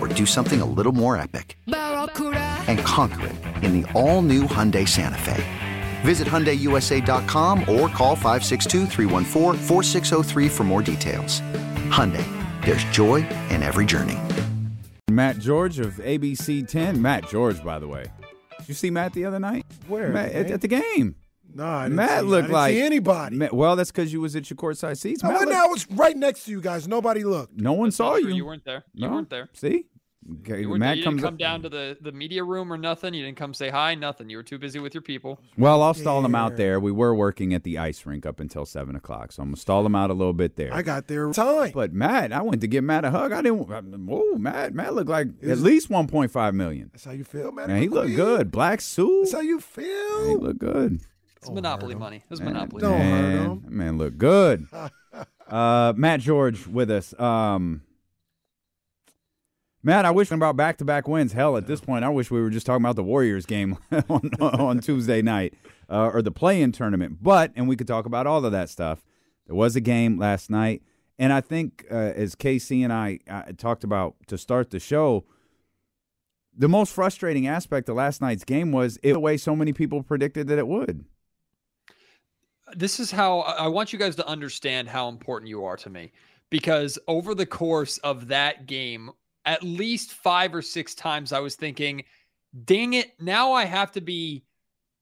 or do something a little more epic? And conquer it in the all-new Hyundai Santa Fe. Visit HyundaiUSA.com or call 562 for more details. Hyundai, there's joy in every journey. Matt George of ABC 10. Matt George, by the way. Did you see Matt the other night? Where? Matt, at, at the game. No, I didn't Matt see, looked I didn't like see anybody. Ma- well, that's because you was at your courtside seats. I, Matt went, looked- I was right next to you guys. Nobody looked. no one That's saw not you. true. You weren't there. You No? weren't there. See, okay, You, weren't there. Matt you comes didn't come up- down to the, the media room or nothing. You didn't come say hi, nothing. You were too busy with your people. Well, I'll stall them out There. there. We were working at the ice rink up until seven o'clock, so I'm gonna stall them out a little bit there. I got there time. but Matt, I went to give Matt a hug. I didn't. Whoa, Matt! Matt looked like at least 1.5 million. That's how you feel, man. Man, he looked good. Black suit. That's how you feel. He feel. looked good. It's Monopoly money. It's Monopoly Don't money. hurt man, him. Man, look good. uh, Matt George with us. Um, Matt, I wish we were talking about back to back wins. Hell, at this point, I wish we were just talking about the Warriors game on, on Tuesday night uh, or the play in tournament. But, and we could talk about all of that stuff. There was a game last night. And I think, uh, as Casey and I uh, talked about to start the show, the most frustrating aspect of last night's game was it the way so many people predicted that it would. This is how I want you guys to understand how important you are to me because over the course of that game, at least five or six times, I was thinking, dang it, now I have to be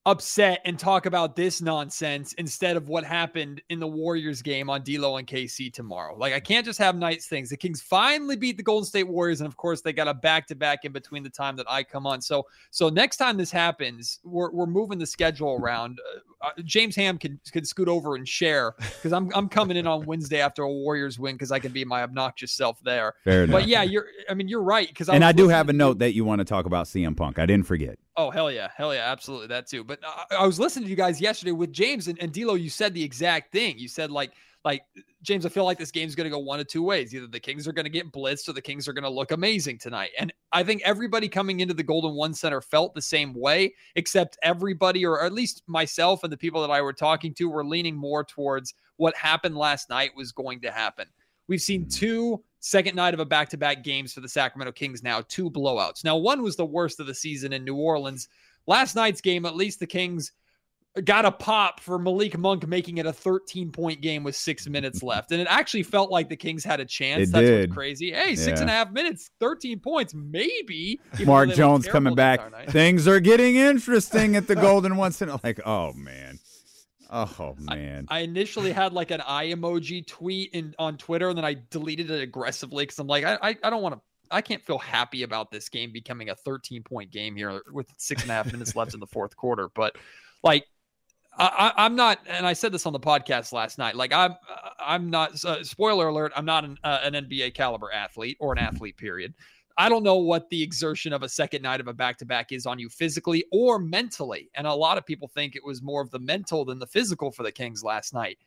upset and talk about this nonsense instead of what happened in the Warriors game on D'Lo and KC tomorrow. Like I can't just have nice things. The Kings finally beat the Golden State Warriors, and of course they got a back to back in between the time that I come on. So so next time this happens, we're we're moving the schedule around. Uh, uh, James Ham can can scoot over and share because I'm I'm coming in on Wednesday after a Warriors win because I can be my obnoxious self there. Fair enough. But yeah, you're. I mean, you're right because and I do have a note that you want to talk about CM Punk. I didn't forget. Oh hell yeah, hell yeah, absolutely that too. But uh, I, I was listening to you guys yesterday with James and, and D'Lo. You said the exact thing. You said like like James, I feel like this game's going to go one of two ways. Either the Kings are going to get blitzed or the Kings are going to look amazing tonight. And I think everybody coming into the Golden One Center felt the same way, except everybody, or at least myself and the people that I were talking to, were leaning more towards what happened last night was going to happen. We've seen two second night of a back to back games for the Sacramento Kings now, two blowouts. Now, one was the worst of the season in New Orleans. Last night's game, at least the Kings got a pop for Malik Monk making it a 13 point game with six minutes left. And it actually felt like the Kings had a chance. It That's did. what's crazy. Hey, six Yeah. and a half minutes, 13 points, maybe. Mark Jones coming back. Things are getting interesting at the Golden One Center. Like, oh man, oh man. I initially had like an eye emoji tweet in on Twitter, and then I deleted it aggressively because I'm like, I, I, I don't want to. I can't feel happy about this game becoming a 13 point game here with six and a half minutes left in the fourth quarter. But like, I, I, I'm not, and I said this on the podcast last night. Like, I'm, I'm not. Uh, spoiler alert: I'm not an, uh, an NBA caliber athlete or an athlete. Period. I don't know what the exertion of a second night of a back to back is on you physically or mentally. And a lot of people think it was more of the mental than the physical for the Kings last night.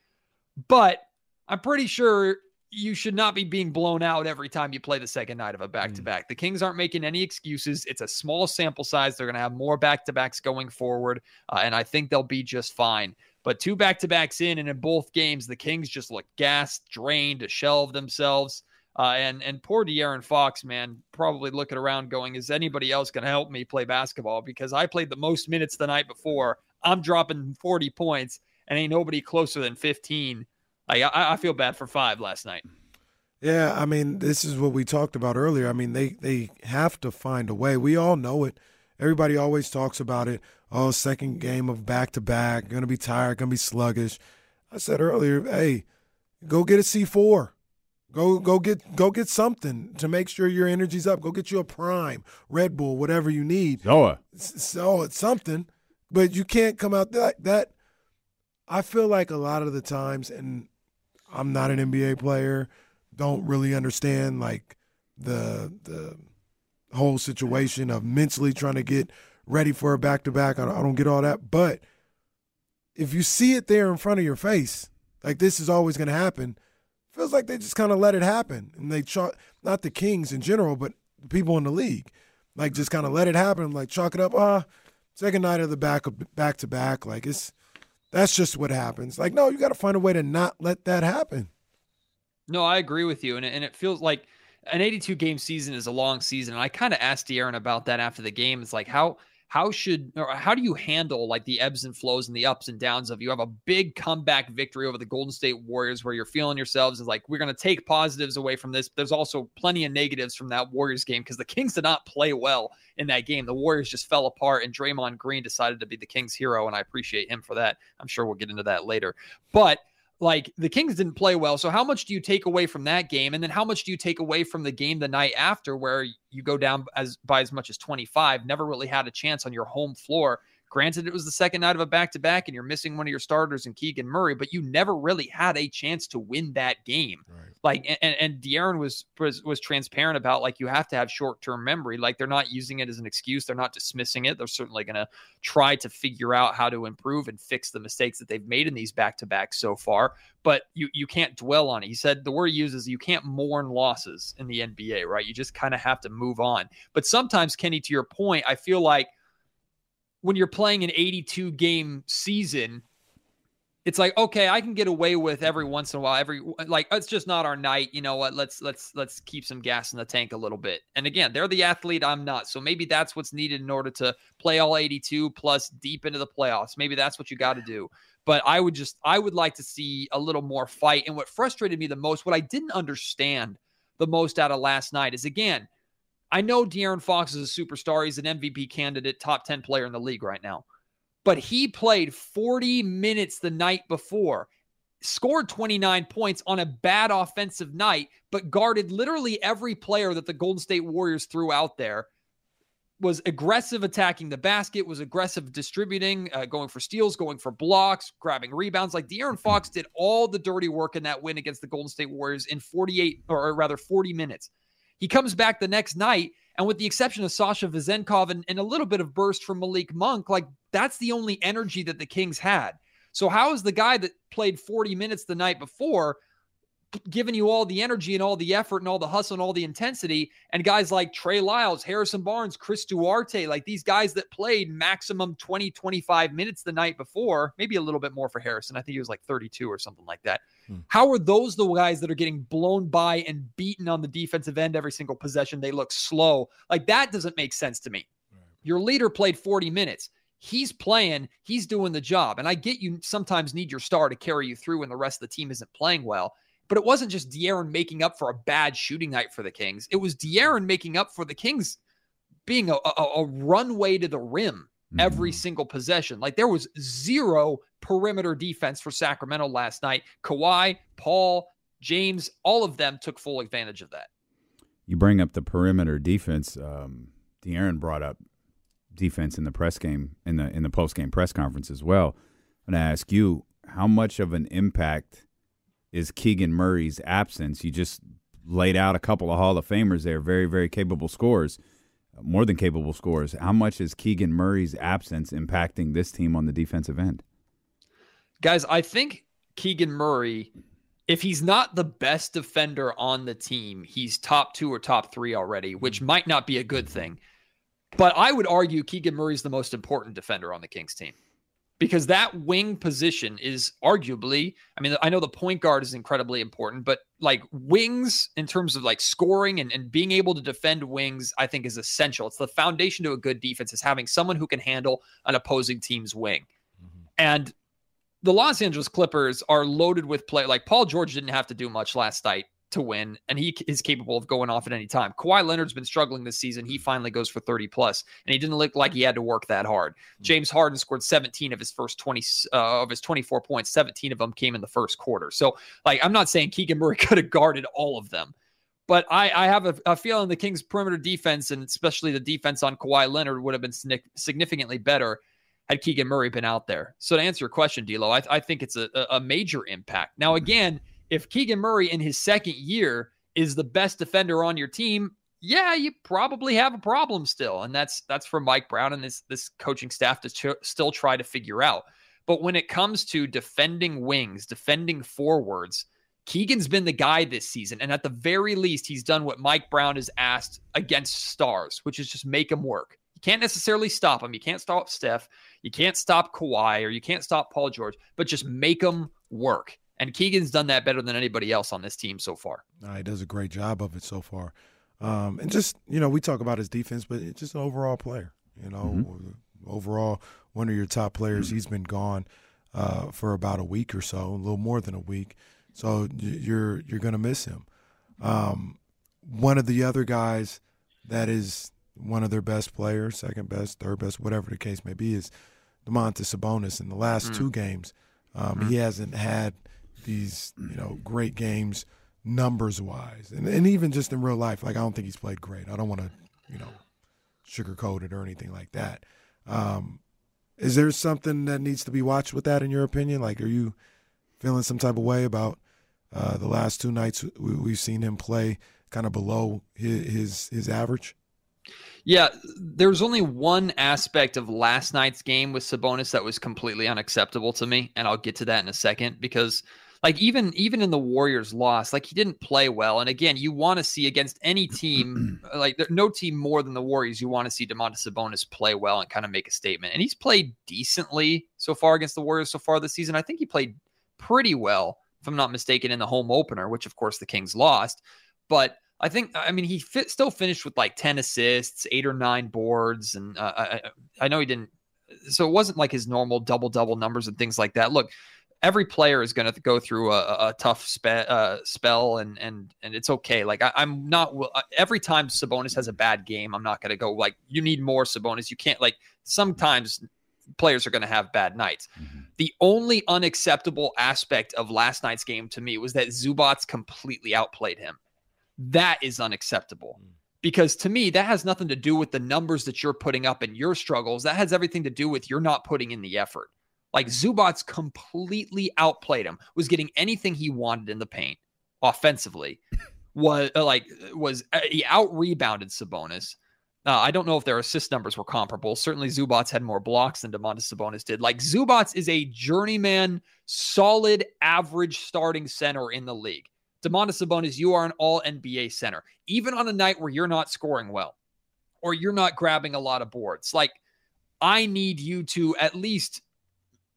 But I'm pretty sure you should not be being blown out every time you play the second night of a back to back. The Kings aren't making any excuses. It's a small sample size. They're going to have more back to backs going forward. Uh, and I think they'll be just fine. But two back to backs in, and in both games, the Kings just look gassed, drained, of themselves. Uh, and and poor De'Aaron Fox, man, probably looking around going, is anybody else going to help me play basketball? Because I played the most minutes the night before. I'm dropping 40 points, and ain't nobody closer than 15. Like I, I feel bad for five last night. Yeah, I mean, this is what we talked about earlier. I mean, they they have to find a way. We all know it. Everybody always talks about it. Oh, second game of back to back, gonna be tired, gonna be sluggish. I said earlier, hey, go get a C four. Go go get go get something to make sure your energy's up. Go get you a prime, Red Bull, whatever you need. Zoa. So it's something, but you can't come out that that. I feel like a lot of the times, and I'm not an NBA player, don't really understand like the the whole situation of mentally trying to get ready for a back to back. I don't get all that, but if you see it there in front of your face, like this is always going to happen feels like they just kind of let it happen, and they chalk not the Kings in general, but the people in the league, like just kind of let it happen, like chalk it up. Ah, second night of the back back to back, like it's that's just what happens. Like no, you got to find a way to not let that happen. No, I agree with you, and and it feels like an 82 game season is a long season. And I kind of asked De'Aaron about that after the game. It's like how how should or how do you handle like the ebbs and flows and the ups and downs of you have a big comeback victory over the Golden State Warriors where you're feeling yourselves is like we're going to take positives away from this. There's also plenty of negatives from that Warriors game because the Kings did not play well in that game. The Warriors just fell apart and Draymond Green decided to be the Kings hero and I appreciate him for that. I'm sure we'll get into that later. But like the Kings didn't play well. So how much do you take away from that game? And then how much do you take away from the game the night after where you go down as by as much as 25, never really had a chance on your home floor Granted, it was the second night of a back to back and you're missing one of your starters in Keegan Murray, but you never really had a chance to win that game. Right. Like, and, and De'Aaron was, was, was transparent about like, you have to have short term memory. Like, they're not using it as an excuse. They're not dismissing it. They're certainly going to try to figure out how to improve and fix the mistakes that they've made in these back to backs so far. But you, you can't dwell on it. He said the word he uses, you can't mourn losses in the NBA, right? You just kind of have to move on. But sometimes, Kenny, to your point, I feel like, when you're playing an 82 game season, it's like okay, I can get away with every once in a while. Every like it's just not our night. You know what? Let's let's let's keep some gas in the tank a little bit. And again, they're the athlete. I'm not. So maybe that's what's needed in order to play all 82 plus deep into the playoffs. Maybe that's what you got to do. But I would just I would like to see a little more fight. And what frustrated me the most, what I didn't understand the most out of last night is again I know De'Aaron Fox is a superstar. He's an MVP candidate, top 10 player in the league right now. But he played 40 minutes the night before, scored 29 points on a bad offensive night, but guarded literally every player that the Golden State Warriors threw out there. Was aggressive attacking the basket, was aggressive distributing, uh, going for steals, going for blocks, grabbing rebounds. Like De'Aaron Fox did all the dirty work in that win against the Golden State Warriors in 48, or rather 40 minutes. He comes back the next night, and with the exception of Sasha Vezenkov and, and a little bit of burst from Malik Monk, like that's the only energy that the Kings had. So how is the guy that played 40 minutes the night before giving you all the energy and all the effort and all the hustle and all the intensity. And guys like Trey Lyles, Harrison Barnes, Chris Duarte, like these guys that played maximum 20, 25 minutes the night before, maybe a little bit more for Harrison. I think he was like 32 or something like that. Hmm. How are those the guys that are getting blown by and beaten on the defensive end every single possession? They look slow. Like that doesn't make sense to me. Right. Your leader played 40 minutes he's playing, he's doing the job. And I get you sometimes need your star to carry you through when the rest of the team isn't playing well. But it wasn't just De'Aaron making up for a bad shooting night for the Kings. It was De'Aaron making up for the Kings being a, a, a runway to the rim every mm-hmm. single possession. Like there was zero perimeter defense for Sacramento last night. Kawhi, Paul, James, all of them took full advantage of that. You bring up the perimeter defense. Um, De'Aaron brought up defense in the press game in the in the post game press conference as well. I'm going to ask you how much of an impact is Keegan Murray's absence. You just laid out a couple of Hall of Famers there, very, very capable scores, more than capable scores. How much is Keegan Murray's absence impacting this team on the defensive end? Guys, I think Keegan Murray, if he's not the best defender on the team, he's top two or top three already, which mm-hmm. might not be a good thing. But I would argue Keegan Murray's the most important defender on the Kings team because that wing position is arguably, I mean, I know the point guard is incredibly important, but like wings in terms of like scoring and, and being able to defend wings, I think is essential. It's the foundation to a good defense is having someone who can handle an opposing team's wing. Mm-hmm. And the Los Angeles Clippers are loaded with play. Like Paul George didn't have to do much last night to win, and he is capable of going off at any time. Kawhi Leonard's been struggling this season. He finally goes for 30 plus, and he didn't look like he had to work that hard. Hmm. James Harden scored 17 of his first 20 uh, of his 24 points. 17 of them came in the first quarter. So, like, I'm not saying Keegan Murray could have guarded all of them, but I, I have a, a, feeling the Kings' perimeter defense, and especially the defense on Kawhi Leonard, would have been significantly better had Keegan Murray been out there. So, to answer your question, D'Lo, I, I think it's a, a major impact. Now, again if Keegan Murray in his second year is the best defender on your team, yeah, you probably have a problem still, and that's that's for Mike Brown and this this coaching staff to ch- still try to figure out. But when it comes to defending wings, defending forwards, Keegan's been the guy this season, and at the very least, he's done what Mike Brown has asked against stars, which is just make him work. You can't necessarily stop him. You can't stop Steph. You can't stop Kawhi, or you can't stop Paul George, but just make him work. And Keegan's done that better than anybody else on this team so far. Uh, he does a great job of it so far. Um, and just, you know, we talk about his defense, but it's just an overall player. You know, mm-hmm. overall, one of your top players. Mm-hmm. He's been gone uh, for about a week or so, a little more than a week. So you're you're going to miss him. Um, one of the other guys that is one of their best players, second best, third best, whatever the case may be, is Domantas Sabonis. In the last mm. two games, um, mm. he hasn't had – these you know great games numbers wise, and and even just in real life. Like I don't think he's played great. I don't want to you know sugarcoat it or anything like that. Um, is there something that needs to be watched with that in your opinion? Like, are you feeling some type of way about uh, the last two nights we, have seen him play kind of below his, his his average? Yeah, there's only one aspect of last night's game with Sabonis that was completely unacceptable to me, and I'll get to that in a second because like even even in the Warriors loss, like he didn't play well. And again, you want to see against any team, like no team more than the Warriors, you want to see Domantas Sabonis play well and kind of make a statement. And he's played decently so far against the Warriors so far this season. I think he played pretty well, if I'm not mistaken, in the home opener, which of course the Kings lost. But I think, I mean, he fit, still finished with like 10 assists, eight or nine boards. And uh, I, I know he didn't, so it wasn't like his normal double double numbers and things like that. Look, every player is going to go through a, a tough spe- uh, spell and and and it's okay. Like I, am not every time Sabonis has a bad game, I'm not going to go like you need more Sabonis. You can't like sometimes players are going to have bad nights. Mm-hmm. The only unacceptable aspect of last night's game to me was that Zubac completely outplayed him. That is unacceptable. Mm. Because to me, that has nothing to do with the numbers that you're putting up in your struggles. That has everything to do with you're not putting in the effort. Like Zubac completely outplayed him, was getting anything he wanted in the paint offensively. Was uh, like was uh, he out rebounded Sabonis. Uh, I don't know if their assist numbers were comparable. Certainly, Zubac had more blocks than Domantas Sabonis did. Like Zubac is a journeyman, solid, average starting center in the league. Domantas Sabonis, you are an All NBA center, even on a night where you're not scoring well, or you're not grabbing a lot of boards. Like I need you to at least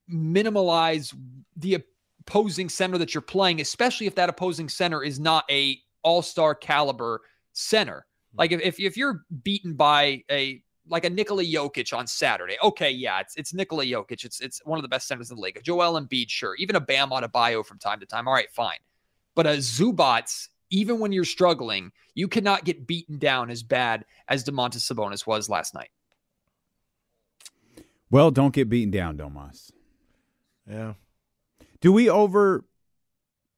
minimize the opposing center that you're playing, especially if that opposing center is not a all-star caliber center. Hmm. Like if, if, if you're beaten by a like a Nikola Jokic on Saturday, okay, yeah, it's it's Nikola Jokic. It's it's one of the best centers in the league. Joel Embiid, sure. Even a Bam Adebayo from time to time. All right, fine. But a Zubac, even when you're struggling, you cannot get beaten down as bad as Domantas Sabonis was last night. Well, don't get beaten down, Domas. Yeah. Do we over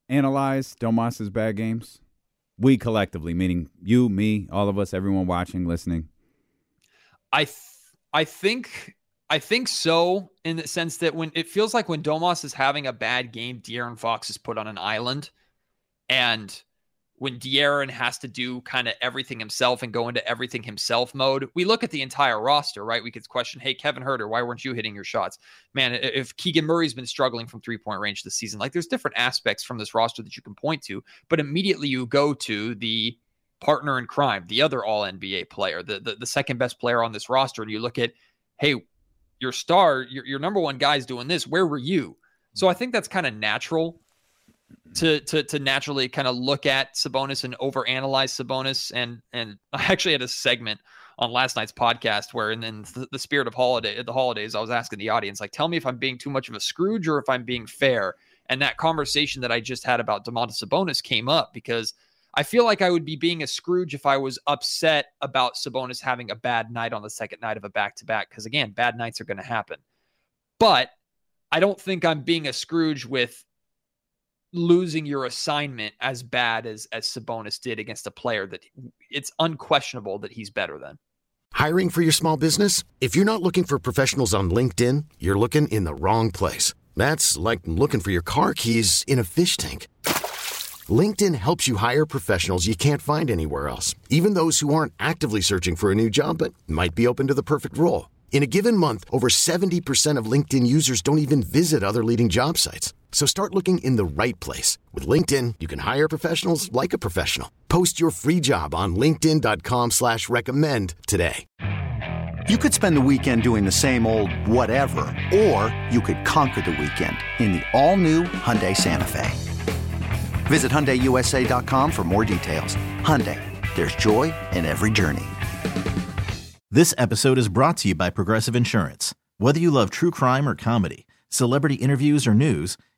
analyze Domas's bad games? We collectively, meaning you, me, all of us, everyone watching, listening. I th- I think I think so in the sense that when it feels like when Domas is having a bad game, De'Aaron Fox is put on an island and when De'Aaron has to do kind of everything himself and go into everything himself mode, we look at the entire roster, right? We could question, hey, Kevin Huerter, why weren't you hitting your shots? Man, if Keegan Murray's been struggling from three point range this season, like there's different aspects from this roster that you can point to, but immediately you go to the partner in crime, the other all NBA player, the, the, the second best player on this roster, and you look at, hey, your star, your, your number one guy's doing this. Where were you? So I mm. think that's kind of natural to to to naturally kind of look at Sabonis and overanalyze Sabonis. And and I actually had a segment on last night's podcast where, in, in the, spirit of holiday the holidays, I was asking the audience like, tell me if I'm being too much of a Scrooge or if I'm being fair. And that conversation that I just had about Domantas Sabonis came up because I feel like I would be being a Scrooge if I was upset about Sabonis having a bad night on the second night of a back to back. Because again, bad nights are going to happen. But I don't think I'm being a Scrooge with losing your assignment as bad as as Sabonis did against a player that it's unquestionable that he's better than. Hiring for your small business? If you're not looking for professionals on LinkedIn, you're looking in the wrong place. That's like looking for your car keys in a fish tank. LinkedIn helps you hire professionals you can't find anywhere else, even those who aren't actively searching for a new job but might be open to the perfect role. In a given month, over 70% of LinkedIn users don't even visit other leading job sites. So start looking in the right place. With LinkedIn, you can hire professionals like a professional. Post your free job on linkedin.com slash recommend today. You could spend the weekend doing the same old whatever, or you could conquer the weekend in the all-new Hyundai Santa Fe. Visit HyundaiUSA.com for more details. Hyundai, there's joy in every journey. This episode is brought to you by Progressive Insurance. Whether you love true crime or comedy, celebrity interviews or news,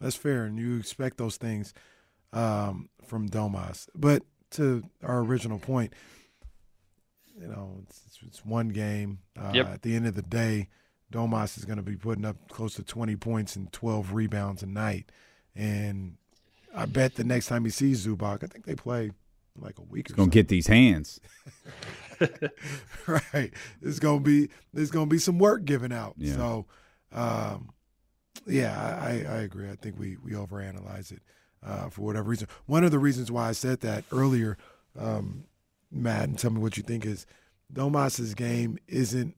That's fair, and you expect those things um, from Domas. But to our original point, you know, it's, it's, it's one game. Uh, Yep. At the end of the day, Domas is going to be putting up close to 20 points and 12 rebounds a night. And I bet the next time he sees Zubac, I think they play like a week or Gonna get these hands. right. It's gonna be there's gonna be some work given out. Yeah. So, um, yeah, I, I agree. I think we we overanalyze it uh, for whatever reason. One of the reasons why I said that earlier, um, Matt, and tell me what you think is Domas's game isn't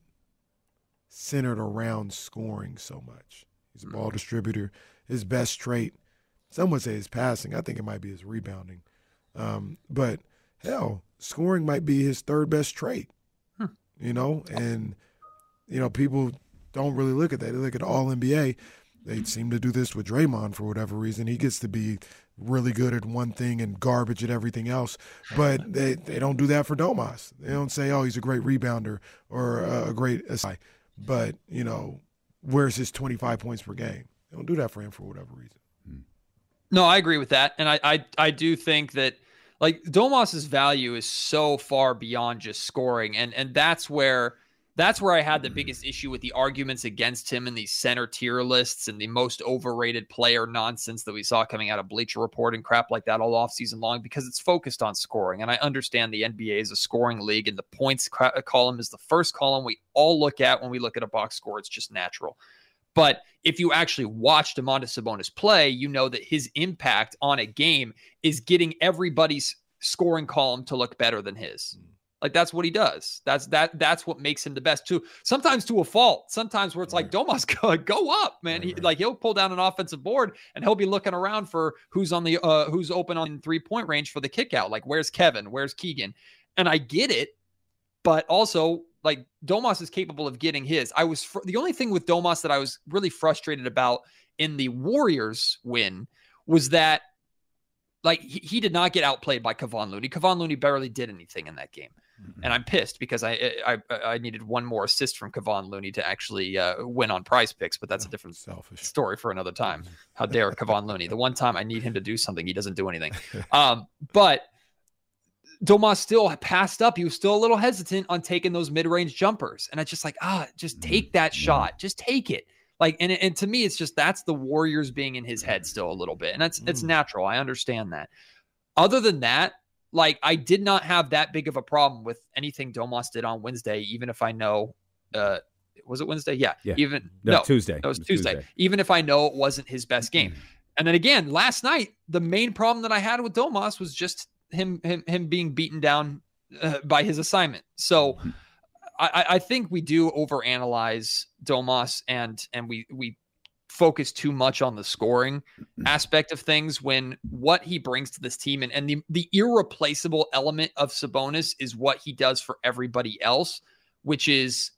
centered around scoring so much. He's a ball distributor. His best trait, some would say, is passing. I think it might be his rebounding. Um, but hell, scoring might be his third best trait. You know, and you know people don't really look at that. They look at All NBA. They seem to do this with Draymond for whatever reason. He gets to be really good at one thing and garbage at everything else. But they, they don't do that for Domas. They don't say, oh, he's a great rebounder or a great aside. But, you know, where's his 25 points per game? They don't do that for him for whatever reason. No, I agree with that, and I I, I do think that like Domas's value is so far beyond just scoring, and and that's where that's where I had the mm-hmm. biggest issue with the arguments against him in these center tier lists and the most overrated player nonsense that we saw coming out of Bleacher Report and crap like that all offseason long because it's focused on scoring. And I understand the NBA is a scoring league and the points cra- uh, column is the first column we all look at when we look at a box score. It's just natural. But if you actually watch Domantas Sabonis play, you know that his impact on a game is getting everybody's scoring column to look better than his. Mm. Like that's what he does. That's that that's what makes him the best too. Sometimes to a fault. Sometimes where it's like Domas go, go up, man. He, like he'll pull down an offensive board and he'll be looking around for who's on the uh who's open on three point range for the kick out. Like where's Kevin? Where's Keegan? And I get it, but also like Domas is capable of getting his. I was fr- the only thing with Domas that I was really frustrated about in the Warriors win was that like he, he did not get outplayed by Kevon Looney. Kevon Looney barely did anything in that game. And I'm pissed because I, I I needed one more assist from Kevon Looney to actually uh, win on PrizePicks, but that's a different Selfish. story for another time. How dare Kevon Looney? The one time I need him to do something, he doesn't do anything. Um, but Domas still passed up. He was still a little hesitant on taking those mid-range jumpers, and I just like ah, just take that shot, just take it. Like, and and to me, it's just that's the Warriors being in his head still a little bit, and that's it's natural. I understand that. Other than that, like I did not have that big of a problem with anything Domas did on Wednesday, even if I know uh Was it Wednesday? Yeah. Yeah. Even No, no, Tuesday. Was It was Tuesday. Tuesday. Even if I know it wasn't his best game. And then again, last night, the main problem that I had with Domas was just him him him being beaten down uh, by his assignment. So I, I- I think we do overanalyze Domas and and we we focus too much on the scoring mm-hmm. aspect of things when what he brings to this team and, and the, the irreplaceable element of Sabonis is what he does for everybody else, which is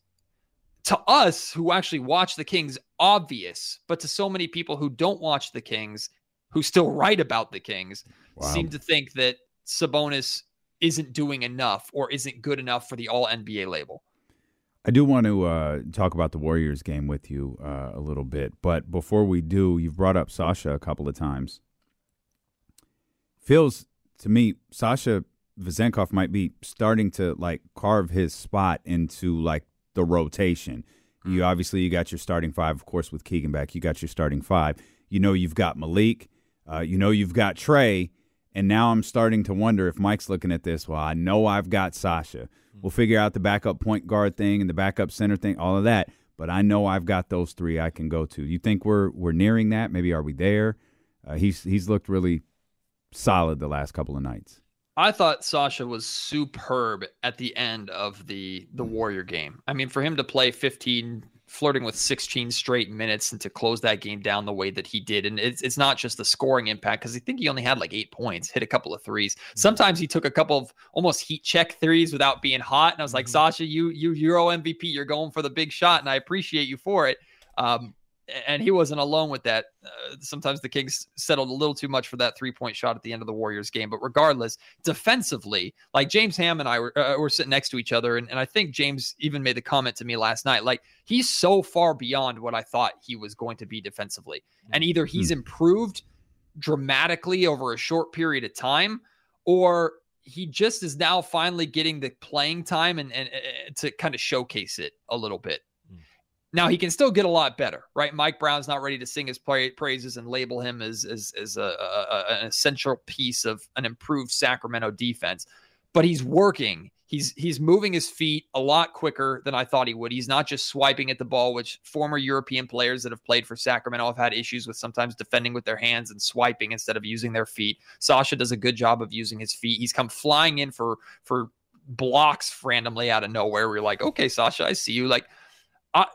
to us who actually watch the Kings obvious, but to so many people who don't watch the Kings, who still write about the Kings, Wow. seem to think that Sabonis isn't doing enough or isn't good enough for the all NBA label. I do want to uh, talk about the Warriors game with you uh, a little bit, but before we do, you've brought up Sasha a couple of times. Feels to me, Sasha Vezenkov might be starting to like carve his spot into like the rotation. You obviously you got your starting five, of course, with Keegan back. You got your starting five. You know you've got Malik. Uh, you know you've got Trey. And now I'm starting to wonder if Mike's looking at this. Well, I know I've got Sasha. We'll figure out the backup point guard thing and the backup center thing, all of that. But I know I've got those three I can go to. You think we're we're nearing that? Maybe are we there? Uh, he's he's looked really solid the last couple of nights. I thought Sasha was superb at the end of the the mm. Warrior game. I mean, for him to play 15, flirting with 16 straight minutes, and to close that game down the way that he did, and it's it's not just the scoring impact because I think he only had like eight points, hit a couple of threes. Mm. Sometimes he took a couple of almost heat check threes without being hot, and I was like, mm-hmm. Sasha, you you Euro MVP, you're going for the big shot, and I appreciate you for it. Um, and he wasn't alone with that. Uh, sometimes the Kings settled a little too much for that three point shot at the end of the Warriors game. But regardless, defensively, like James Ham and I were, uh, were sitting next to each other. And, and I think James even made the comment to me last night like, he's so far beyond what I thought he was going to be defensively. And either he's improved dramatically over a short period of time or he just is now finally getting the playing time and, and uh, to kind of showcase it a little bit. Now he can still get a lot better, right? Mike Brown's not ready to sing his pra- praises and label him as as, as a, a, a- an essential piece of an improved Sacramento defense, but he's working. He's he's moving his feet a lot quicker than I thought he would. He's not just swiping at the ball, which former European players that have played for Sacramento have had issues with sometimes defending with their hands and swiping instead of using their feet. Sasha does a good job of using his feet. He's come flying in for for blocks randomly out of nowhere. We're like, okay, Sasha, I see you. Like, I,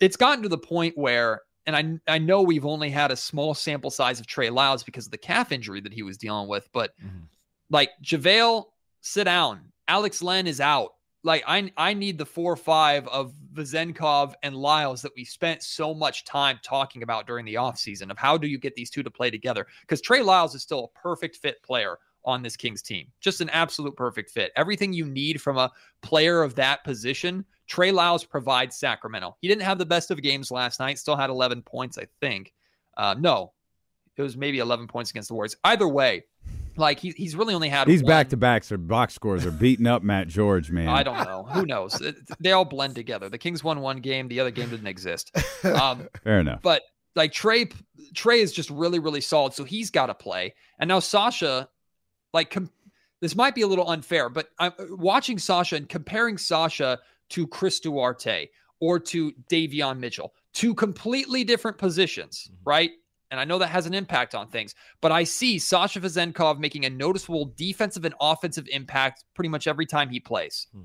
it's gotten to the point where, and I I know we've only had a small sample size of Trey Lyles because of the calf injury that he was dealing with, but mm-hmm. like JaVale, sit down. Alex Len is out. Like I I need the four or five of Vezenkov and Lyles that we spent so much time talking about during the offseason of how do you get these two to play together? Because Trey Lyles is still a perfect fit player on this Kings team. Just an absolute perfect fit. Everything you need from a player of that position, Trey Lyles provides Sacramento. He didn't have the best of games last night, still had 11 points, I think. Uh, no, it was maybe 11 points against the Warriors. Either way, like he, he's really only had These one- back to backs or box scores are beating up Matt George, man. I don't know. Who knows? They all blend together. The Kings won one game, the other game didn't exist. Um, Fair enough. but like Trey, Trey is just really, really solid. So he's got to play. And now Sasha, like, com- this might be a little unfair, but I'm watching Sasha and comparing Sasha to Chris Duarte or to Davion Mitchell, two completely different positions, mm-hmm. right? And I know that has an impact on things, but I see Sasha Vezenkov making a noticeable defensive and offensive impact pretty much every time he plays. Hmm.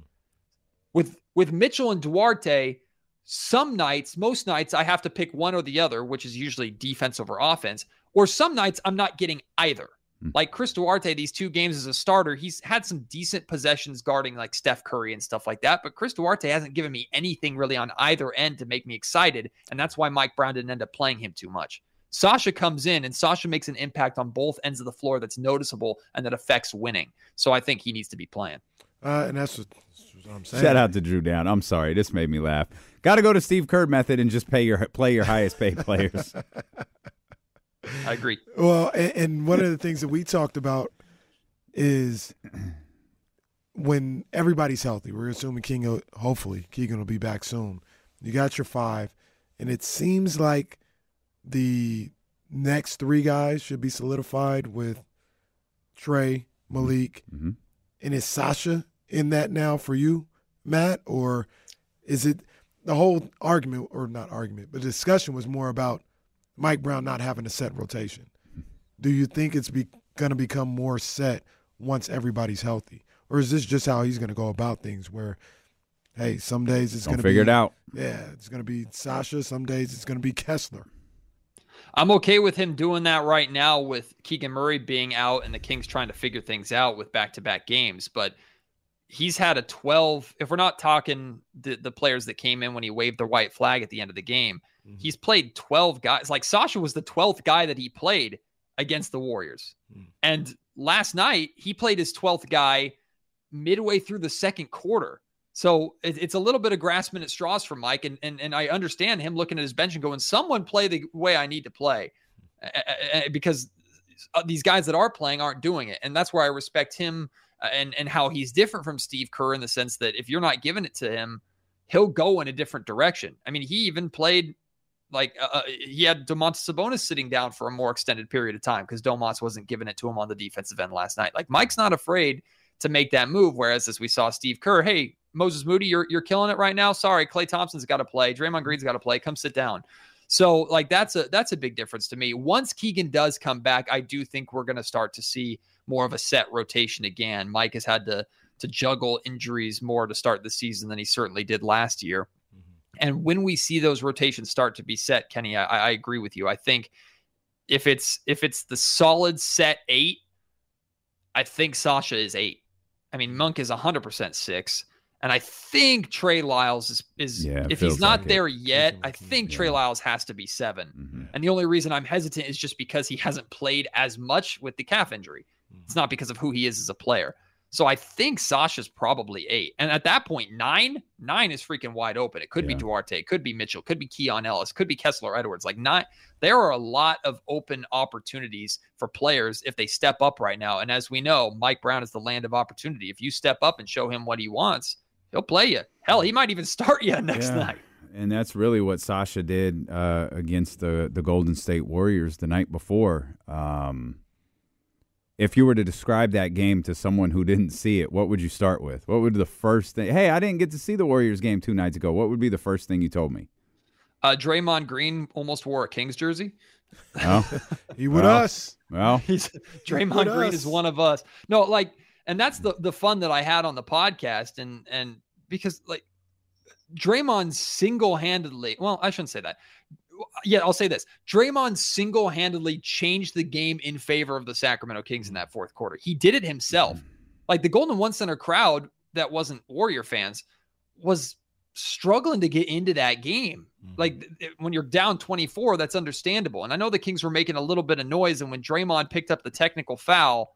With with Mitchell and Duarte, some nights, most nights, I have to pick one or the other, which is usually defense over offense. Or some nights I'm not getting either. Like Chris Duarte, these two games as a starter, he's had some decent possessions guarding like Steph Curry and stuff like that. But Chris Duarte hasn't given me anything really on either end to make me excited. And that's why Mike Brown didn't end up playing him too much. Sasha comes in and Sasha makes an impact on both ends of the floor that's noticeable and that affects winning. So I think he needs to be playing. Uh, and that's what, that's what I'm saying. Shout out to Drew Down. I'm sorry, this made me laugh. Got to go to Steve Kerr method and just pay your play your highest paid players. I agree. Well, and, and one of the things that we talked about is when everybody's healthy. We're assuming King, hopefully Keegan will be back soon. You got your five, and it seems like the next three guys should be solidified with Trey, Malik, Mhm. and is Sasha in that now for you, Matt, or is it? the whole argument, or not argument, but discussion was more about Mike Brown not having a set rotation. Do you think it's be, going to become more set once everybody's healthy, or is this just how he's going to go about things? Where, hey, some days it's going to figure be, it out. Yeah, it's going to be Sasha. Some days it's going to be Kessler. I'm okay with him doing that right now with Keegan Murray being out and the Kings trying to figure things out with back to back games. But he's had a 12, if we're not talking the, the players that came in when he waved the white flag at the end of the game, mm-hmm. he's played 12 guys. Like Sasha was the 12th guy that he played against the Warriors. Mm-hmm. And last night, he played his 12th guy midway through the second quarter. So it, it's a little bit of grasping at straws for Mike, and, and and I understand him looking at his bench and going, "Someone play the way I need to play," because uh, these guys that are playing aren't doing it, and that's where I respect him uh, and and how he's different from Steve Kerr in the sense that if you're not giving it to him, he'll go in a different direction. I mean, he even played like uh, uh he had Domantas Sabonis sitting down for a more extended period of time because Domas wasn't giving it to him on the defensive end last night. Like Mike's not afraid to make that move. Whereas as we saw Steve Kerr, hey, Moses Moody, you're you're killing it right now. Sorry, Klay Thompson's got to play. Draymond Green's got to play. Come sit down. So like that's a that's a big difference to me. Once Keegan does come back, I do think we're going to start to see more of a set rotation again. Mike has had to to juggle injuries more to start the season than he certainly did last year. And when we see those rotations start to be set, Kenny, I, I agree with you. I think if it's if it's the solid set eight, I think Sasha is eight. I mean, Monk is 100% six. And I think Trey Lyles is, is yeah, if he's not like there it. yet, I think yeah. Trey Lyles has to be 7 mm-hmm. And the only reason I'm hesitant is just because he hasn't played as much with the calf injury. Mm-hmm. It's not because of who he is as a player. So I think Sasha's probably eight. And at that point, nine, nine is freaking wide open. It could yeah. be Duarte, it could be Mitchell, could be Keon Ellis, could be Kessler Edwards. Like nine, there are a lot of open opportunities for players if they step up right now. And as we know, Mike Brown is the land of opportunity. If you step up and show him what he wants, he'll play you. Hell, he might even start you next yeah. night. And that's really what Sasha did uh, against the the Golden State Warriors the night before. Um, if you were to describe that game to someone who didn't see it, what would you start with? What would the first thing? Hey, I didn't get to see the Warriors game two nights ago. What would be the first thing you told me? Uh, Draymond Green almost wore a Kings jersey. Oh, he with well, us. Well, he's Draymond Green us. is one of us. No, like, and that's the the fun that I had on the podcast, and and because like Draymond single handedly. Well, I shouldn't say that yeah, I'll say this. Draymond single handedly changed the game in favor of the Sacramento Kings in that fourth quarter. He did it himself. Mm-hmm. Like the Golden One Center crowd that wasn't Warrior fans was struggling to get into that game. Mm-hmm. Like when you're down 24, that's understandable. And I know the Kings were making a little bit of noise. And when Draymond picked up the technical foul,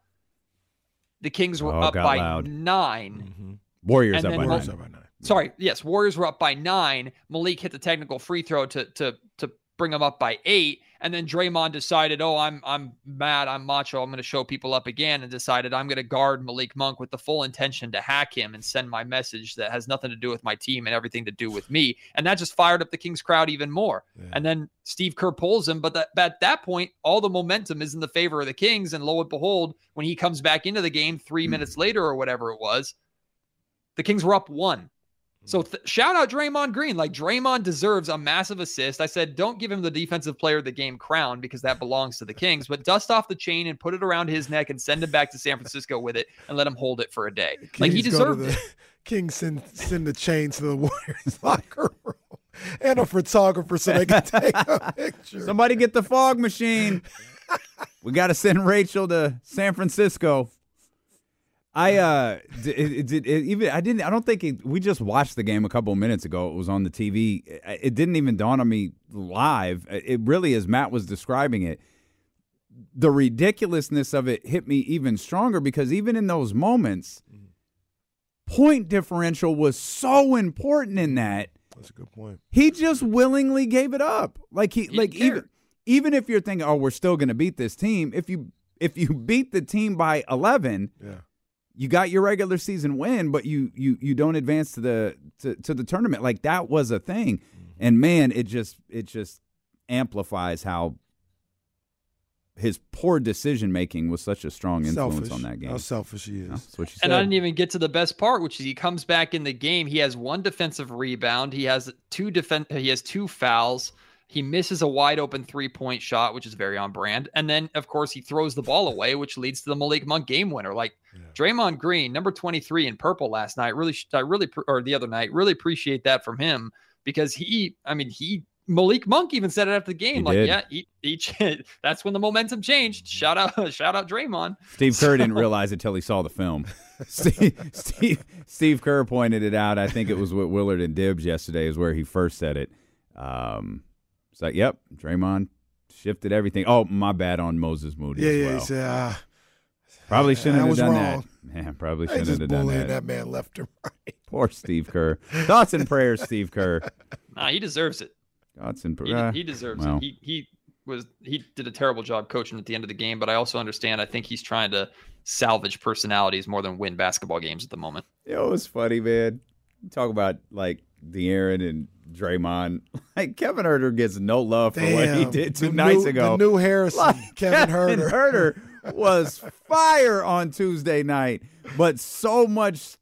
the Kings were oh, up by loud. 9 mm-hmm. Warriors up by nine. Sorry, yes, Warriors were up by nine. Malik hit the technical free throw to to to bring them up by eight, and then Draymond decided, "Oh, I'm I'm mad, I'm macho, I'm going to show people up again," and decided I'm going to guard Malik Monk with the full intention to hack him and send my message that has nothing to do with my team and everything to do with me, and that just fired up the Kings crowd even more. Yeah. And then Steve Kerr pulls him, but, that, but at that point, all the momentum is in the favor of the Kings, and lo and behold, when he comes back into the game 3 mm. minutes later or whatever it was, the Kings were up one so th- shout out Draymond Green. Like Draymond deserves a massive assist. I said, don't give him the defensive player of the game crown because that belongs to the Kings, but dust off the chain and put it around his neck and send him back to San Francisco with it and let him hold it for a day. Kings like he deserved the, it. Kings send send the chain to the Warriors locker room and a photographer so they can take a picture. Somebody get the fog machine. we got to send Rachel to San Francisco. I uh did, it, it, even I didn't I don't think it, we just watched the game a couple of minutes ago. It was on the TV. It didn't even dawn on me live. It really, as Matt was describing it, the ridiculousness of it hit me even stronger because even in those moments, point differential was so important in that. That's a good point. He just willingly gave it up. Like he, he like even even if you're thinking, oh, we're still going to beat this team. If you if you beat the team by eleven, yeah you got your regular season win, but you you you don't advance to the to, to the tournament. Like that was a thing. Mm-hmm. And man, it just it just amplifies how his poor decision making was such a strong influence selfish. on that game. How selfish he is. That's what you And I didn't even get to the best part, which is he comes back in the game. He has one defensive rebound. He has two defense. He has two fouls. He misses a wide open three point shot, which is very on brand. And then, of course, he throws the ball away, which leads to the Malik Monk game winner. Like Draymond Green, number 23 in purple last night, really, I really, or the other night, really appreciate that from him because he, I mean, he, Malik Monk even said it after the game. He like, did. yeah, he, he, that's when the momentum changed. Shout out, shout out Draymond. Steve Kerr didn't realize it till he saw the film. Steve, Steve, Steve Kerr pointed it out. I think it was with Willard and Dibs yesterday, is where he first said it. Um, it's like, yep, Draymond shifted everything. Oh, my bad on Moses Moody Yeah, as yeah. well. He said, ah, Probably shouldn't I have was done wrong. that. Man, probably shouldn't just have done that. that man left him right. Poor Steve Kerr. Thoughts and prayers, Steve Kerr. Nah, he deserves it. Thoughts and He, prayers. he deserves well. it. He he was he did a terrible job coaching at the end of the game, but I also understand. I think he's trying to salvage personalities more than win basketball games at the moment. It was funny, man. Talk about like De'Aaron and Draymond. Like Kevin Huerter gets no love for what he did two nights new, ago. The new Harrison, Like, Kevin Huerter. Huerter was fire on Tuesday night, but so much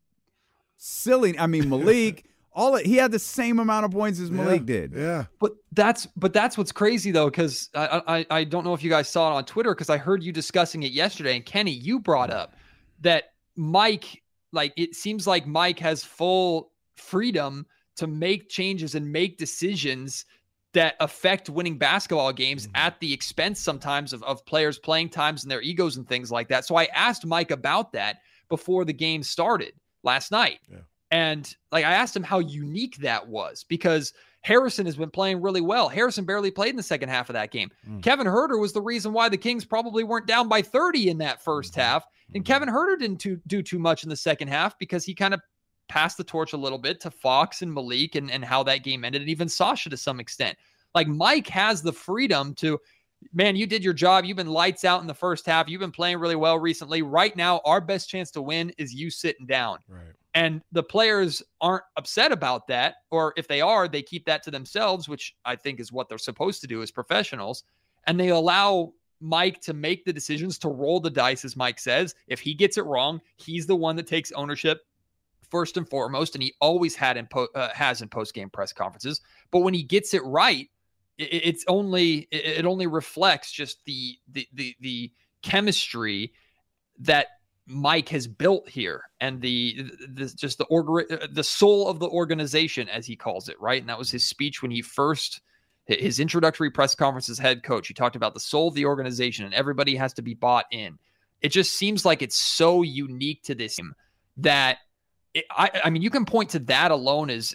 silly. I mean, Malik, all he had the same amount of points as Malik yeah, did. Yeah. But that's but that's what's crazy though, because I, I I don't know if you guys saw it on Twitter because I heard you discussing it yesterday, and Kenny, you brought up that Mike, like it seems like Mike has full freedom to make changes and make decisions that affect winning basketball games mm-hmm. at the expense sometimes of, of players playing times and their egos and things like that. So I asked Mike about that before the game started last night. Yeah. And like I asked him how unique that was because Harrison has been playing really well. Harrison barely played in the second half of that game. Mm. Kevin Huerter was the reason why the Kings probably weren't down by 30 in that 1st mm-hmm. half. And mm-hmm. Kevin Huerter didn't too, do too much in the second half because he kind of passed the torch a little bit to Fox and Malik and, and how that game ended, and even Sasha to some extent. Like Mike has the freedom to, man, you did your job. You've been lights out in the first half. You've been playing really well recently. Right now, our best chance to win is you sitting down. Right. And the players aren't upset about that. Or if they are, they keep that to themselves, which I think is what they're supposed to do as professionals. And they allow Mike to make the decisions to roll the dice, as Mike says. If he gets it wrong, he's the one that takes ownership first and foremost. And he always had in po- uh, has in post game press conferences. But when he gets it right, it, it's only it, it only reflects just the the the the chemistry that Mike has built here and the, the just the org the soul of the organization as he calls it right and that was his speech when he first his introductory press conference as head coach he talked about the soul of the organization and everybody has to be bought in it just seems like it's so unique to this team that I I mean you can point to that alone as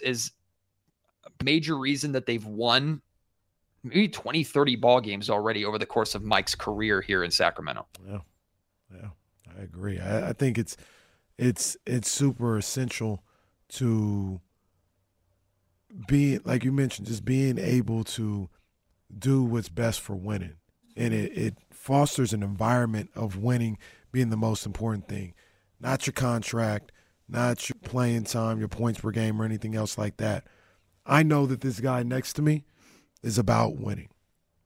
a major reason that they've won maybe 20 30 ball games already over the course of Mike's career here in Sacramento. Yeah, yeah, I agree. I, I think it's it's it's super essential to be like you mentioned, just being able to do what's best for winning, and it, it fosters an environment of winning being the most important thing, not your contract, not your playing time, your points per game, or anything else like that. I know that this guy next to me is about winning.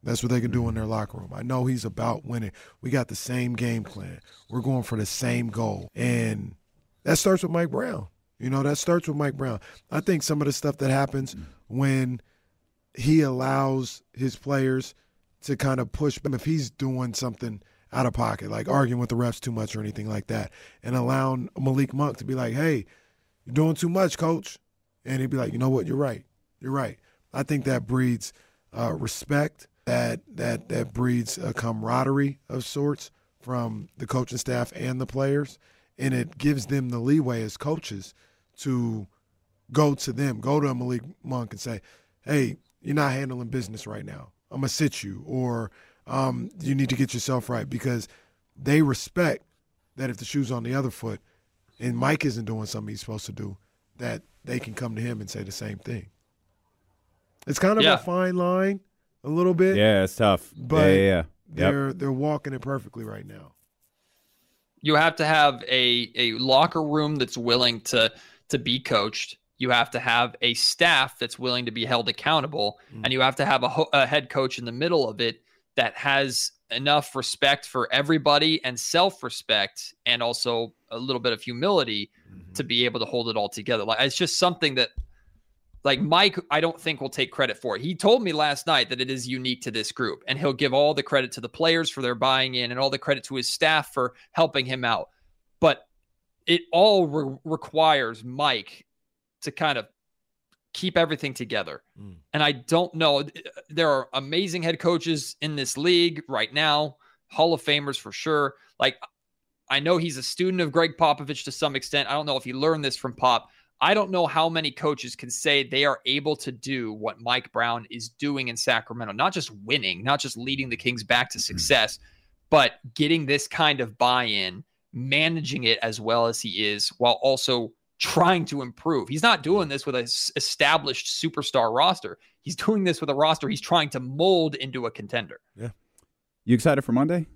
That's what they can do in mm-hmm. their locker room. I know he's about winning. We got the same game plan. We're going for the same goal. And that starts with Mike Brown. You know, that starts with Mike Brown. I think some of the stuff that happens when he allows his players to kind of push him if he's doing something out of pocket, like arguing with the refs too much or anything like that, and allowing Malik Monk to be like, hey, you're doing too much, coach. And he'd be like, you know what, you're right. You're right. I think that breeds uh, respect that that that breeds a camaraderie of sorts from the coaching staff and the players, and it gives them the leeway as coaches to go to them, go to Malik Monk and say, "Hey, you're not handling business right now. I'm gonna sit you, or um, you need to get yourself right," because they respect that if the shoe's on the other foot, and Mike isn't doing something he's supposed to do, that they can come to him and say the same thing. It's kind of Yeah. a fine line, a little bit. Yeah, it's tough. But yeah, yeah, yeah. Yep. They're they're walking it perfectly right now. you have to have a a locker room that's willing to to be coached you have to have a staff that's willing to be held accountable and you have to have a, ho- a head coach in the middle of it that has enough respect for everybody and self-respect and also a little bit of humility to mm-hmm. be able to hold it all together. Like it's just something that like Mike, I don't think will take credit for it. He told me last night that it is unique to this group, and he'll give all the credit to the players for their buying in and all the credit to his staff for helping him out. But it all re- requires Mike to kind of keep everything together. Mm. And I don't know. There are amazing head coaches in this league right now, Hall of Famers for sure. Like, I know he's a student of Gregg Popovich to some extent. I don't know if he learned this from Pop. I don't know how many coaches can say they are able to do what Mike Brown is doing in Sacramento, not just winning, not just leading the Kings back to success, but getting this kind of buy in, managing it as well as he is, while also trying to improve. He's not doing this with an established superstar roster. He's doing this with a roster he's trying to mold into a contender. Yeah. You excited for Monday?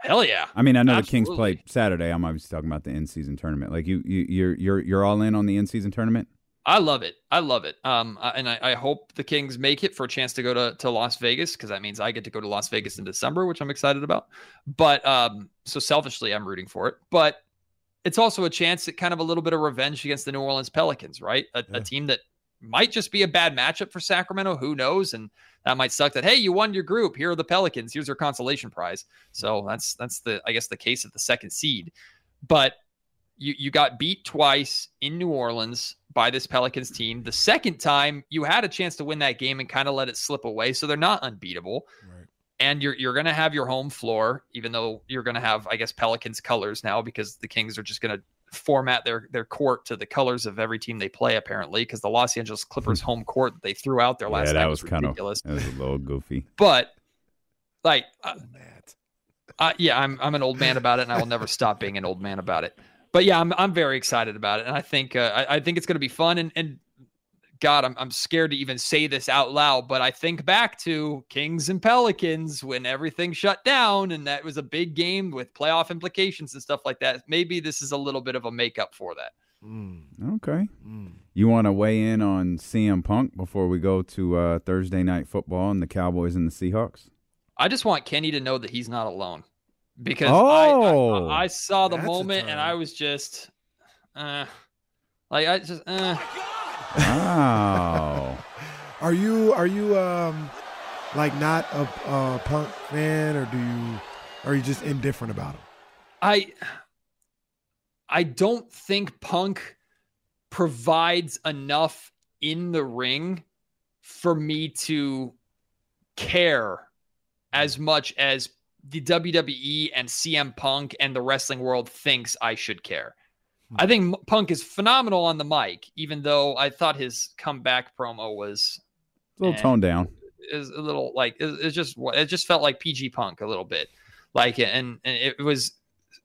Hell yeah. I mean, I know the Kings play Saturday. I'm obviously talking about the in-season tournament. Like you, you, you're you're you're all in on the in-season tournament. I love it. I love it. Um, and I, I hope the Kings make it for a chance to go to, to Las Vegas because that means I get to go to Las Vegas in December, which I'm excited about. But um, so selfishly, I'm rooting for it. But it's also a chance at kind of a little bit of revenge against the New Orleans Pelicans, right? A, Yeah. a team that might just be a bad matchup for Sacramento. Who knows? And that might suck. That hey, you won your group. Here are the Pelicans. Here's your consolation prize. So that's that's the I guess the case of the second seed. But you you got beat twice in New Orleans by this Pelicans team. The second time you had a chance to win that game and kind of let it slip away. So they're not unbeatable. Right. And you're you're gonna have your home floor, even though you're gonna have, I guess, Pelicans colors now because the Kings are just gonna format their their court to the colors of every team they play, apparently, because the Los Angeles Clippers home court that they threw out there last yeah, that night was, was, kind of ridiculous. that was a little goofy. But like uh, Matt. uh, yeah, I'm I'm an old man about it, and I will never stop being an old man about it. But yeah, I'm I'm very excited about it, and I think uh, I, I think it's going to be fun. And and God, I'm I'm scared to even say this out loud, but I think back to Kings and Pelicans when everything shut down, and that was a big game with playoff implications and stuff like that. Maybe this is a little bit of a makeup for that. Mm, Okay, mm. you want to weigh in on CM Punk before we go to uh, Thursday night football and the Cowboys and the Seahawks? I just want Kenny to know that he's not alone because Oh. I, I I saw the moment and. I was just uh like I just uh Wow. Are you are you um like not a, a punk fan or do you are you just indifferent about him? I I don't think Punk provides enough in the ring for me to care as much as the WWE and CM Punk and the wrestling world thinks I should care. I think Punk is phenomenal on the mic, even though I thought his comeback promo was a little Eh. toned down. is a little like it, it's just it just felt like PG Punk a little bit, like and and it was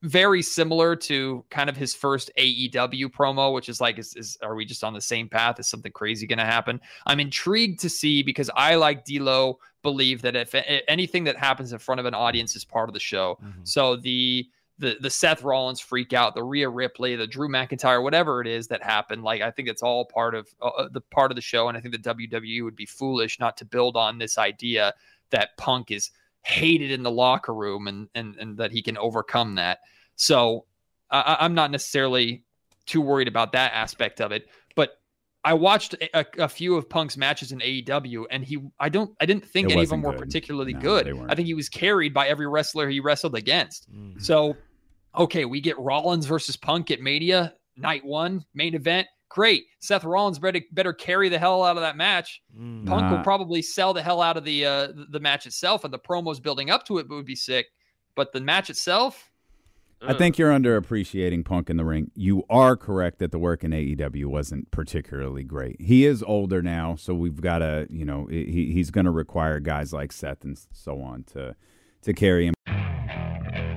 very similar to kind of his first AEW promo, which is like, is, is are we just on the same path? Is something crazy going to happen? I'm intrigued to see because I like D'Lo believe that if anything that happens in front of an audience is part of the show. So the the the Seth Rollins freak out, the Rhea Ripley, the Drew McIntyre, whatever it is that happened, like I think it's all part of uh, the part of the show, and I think the WWE would be foolish not to build on this idea that Punk is hated in the locker room and and and that he can overcome that. So I, I'm not necessarily too worried about that aspect of it, but. I watched a, a few of Punk's matches in AEW, and he, I don't, I didn't think It any of them wasn't were good. particularly No, good. I think he was carried by every wrestler he wrestled against. Mm. So, okay, we get Rollins versus Punk at Mania night one main event. Great. Seth Rollins better better carry the hell out of that match. Mm. Punk Nah. will probably sell the hell out of the uh, the match itself, and the promos building up to it would be sick. But the match itself, I think you're underappreciating Punk in the ring. You are correct that the work in AEW wasn't particularly great. He is older now, so we've got to, you know, he, he's going to require guys like Seth and so on to to carry him.